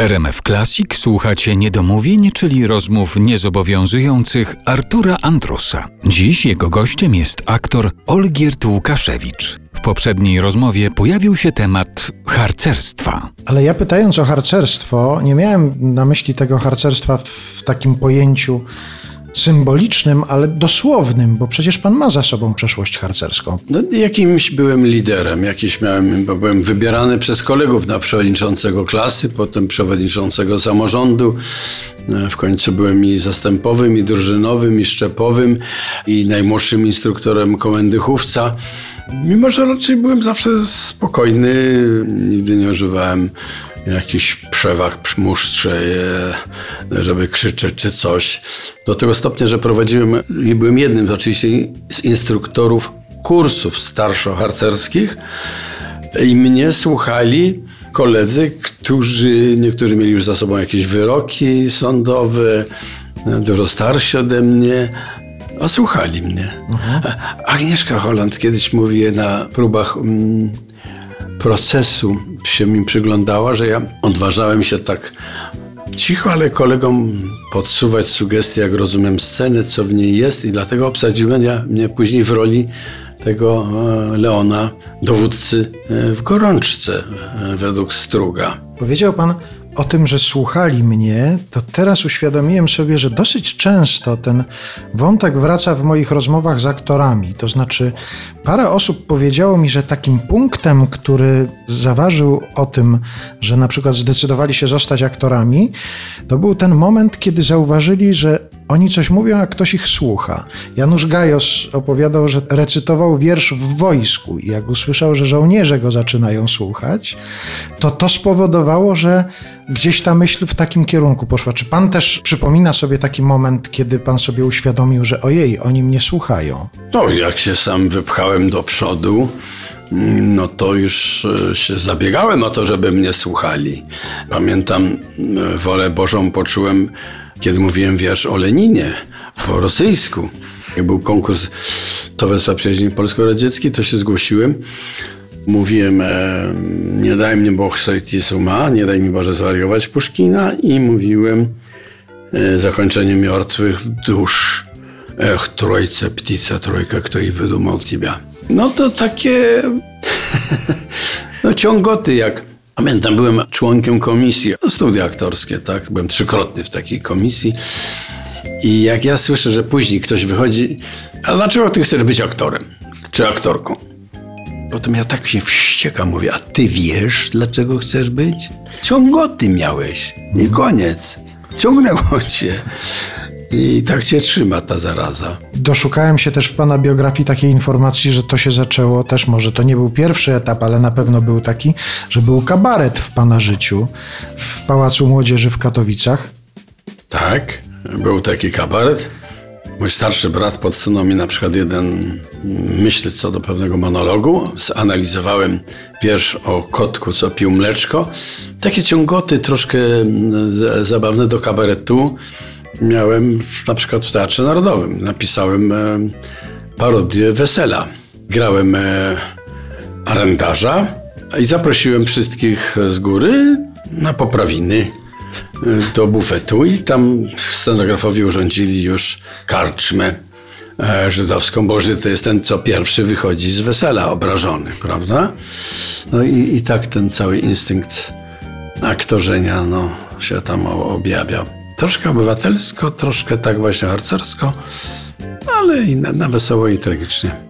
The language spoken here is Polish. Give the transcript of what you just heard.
RMF Classic słuchacie niedomówień, czyli rozmów niezobowiązujących Artura Andrusa. Dziś jego gościem jest aktor Olgierd Łukaszewicz. W poprzedniej rozmowie pojawił się temat harcerstwa. Ale ja pytając o harcerstwo, nie miałem na myśli tego harcerstwa w takim pojęciu symbolicznym, ale dosłownym, bo przecież pan ma za sobą przeszłość harcerską. No, jakimś byłem liderem, jakiś miałem, bo byłem wybierany przez kolegów na przewodniczącego klasy, potem przewodniczącego samorządu. W końcu byłem i zastępowym, i drużynowym, i szczepowym, i najmłodszym instruktorem komendy chówca. Mimo, że raczej byłem zawsze spokojny, nigdy nie używałem jakichś przewag, przymuszcze, żeby krzyczeć czy coś. Do tego stopnia, że prowadziłem i byłem jednym z oczywiście z instruktorów kursów starszo-harcerskich i mnie słuchali koledzy, którzy niektórzy mieli już za sobą jakieś wyroki sądowe, dużo starsi ode mnie, a słuchali mnie. Mhm. Agnieszka Holland kiedyś mówi na próbach mm, procesu się mi przyglądała, że ja odważałem się tak cicho, ale kolegom podsuwać sugestie, jak rozumiem scenę, co w niej jest i dlatego obsadziłem ja, mnie później w roli tego e, Leona, dowódcy e, w gorączce e, według Struga. Powiedział pan o tym, że słuchali mnie, to teraz uświadomiłem sobie, że dosyć często ten wątek wraca w moich rozmowach z aktorami. To znaczy, parę osób powiedziało mi, że takim punktem, który zaważył o tym, że na przykład zdecydowali się zostać aktorami, to był ten moment, kiedy zauważyli, że oni coś mówią, a ktoś ich słucha. Janusz Gajos opowiadał, że recytował wiersz w wojsku i jak usłyszał, że żołnierze go zaczynają słuchać, to to spowodowało, że gdzieś ta myśl w takim kierunku poszła. Czy pan też przypomina sobie taki moment, kiedy pan sobie uświadomił, że ojej, oni mnie słuchają? No, jak się sam wypchałem do przodu, no to już e, się zabiegałem o to, żeby mnie słuchali. Pamiętam, e, wolę Bożą poczułem, kiedy mówiłem wiersz o Leninie po rosyjsku. Jak był konkurs Towarzystwa Przyjaźni Polsko-Radzieckiej, to się zgłosiłem. Mówiłem, e, nie daj mi Bóg sojti suma, nie daj mi Boże zwariować Puszkina i mówiłem zakończenie miortwych dusz. Ech, trojce, ptica, trojka, kto i wydumał ciebie. No to takie no, ciągoty jak Pamiętam, byłem członkiem komisji, no, studia aktorskie, tak? Byłem trzykrotny w takiej komisji. I jak ja słyszę, że później ktoś wychodzi, a dlaczego ty chcesz być aktorem? Czy aktorką? Potem ja tak się wściekam, mówię, a ty wiesz, dlaczego chcesz być? Ciągoty miałeś i koniec. Ciągnęło cię. I tak się trzyma ta zaraza. Doszukałem się też w pana biografii takiej informacji, że to się zaczęło też, może to nie był pierwszy etap, ale na pewno był taki, że był kabaret w pana życiu w Pałacu Młodzieży w Katowicach. Tak, był taki kabaret. Mój starszy brat podsunął mi na przykład jeden myśl co do pewnego monologu. Zanalizowałem wiersz o kotku, co pił mleczko. Takie ciągoty troszkę zabawne do kabaretu miałem na przykład w Teatrze Narodowym. Napisałem e, parodię Wesela. Grałem e, arendarza i zaprosiłem wszystkich z góry na poprawiny e, do bufetu i tam scenografowie urządzili już karczmę żydowską, bo Żyd to jest ten, co pierwszy wychodzi z wesela obrażony, prawda? No i, i tak ten cały instynkt aktorzenia no, się tam objawia. Troszkę obywatelsko, troszkę tak właśnie harcersko, ale i na, na wesoło i tragicznie.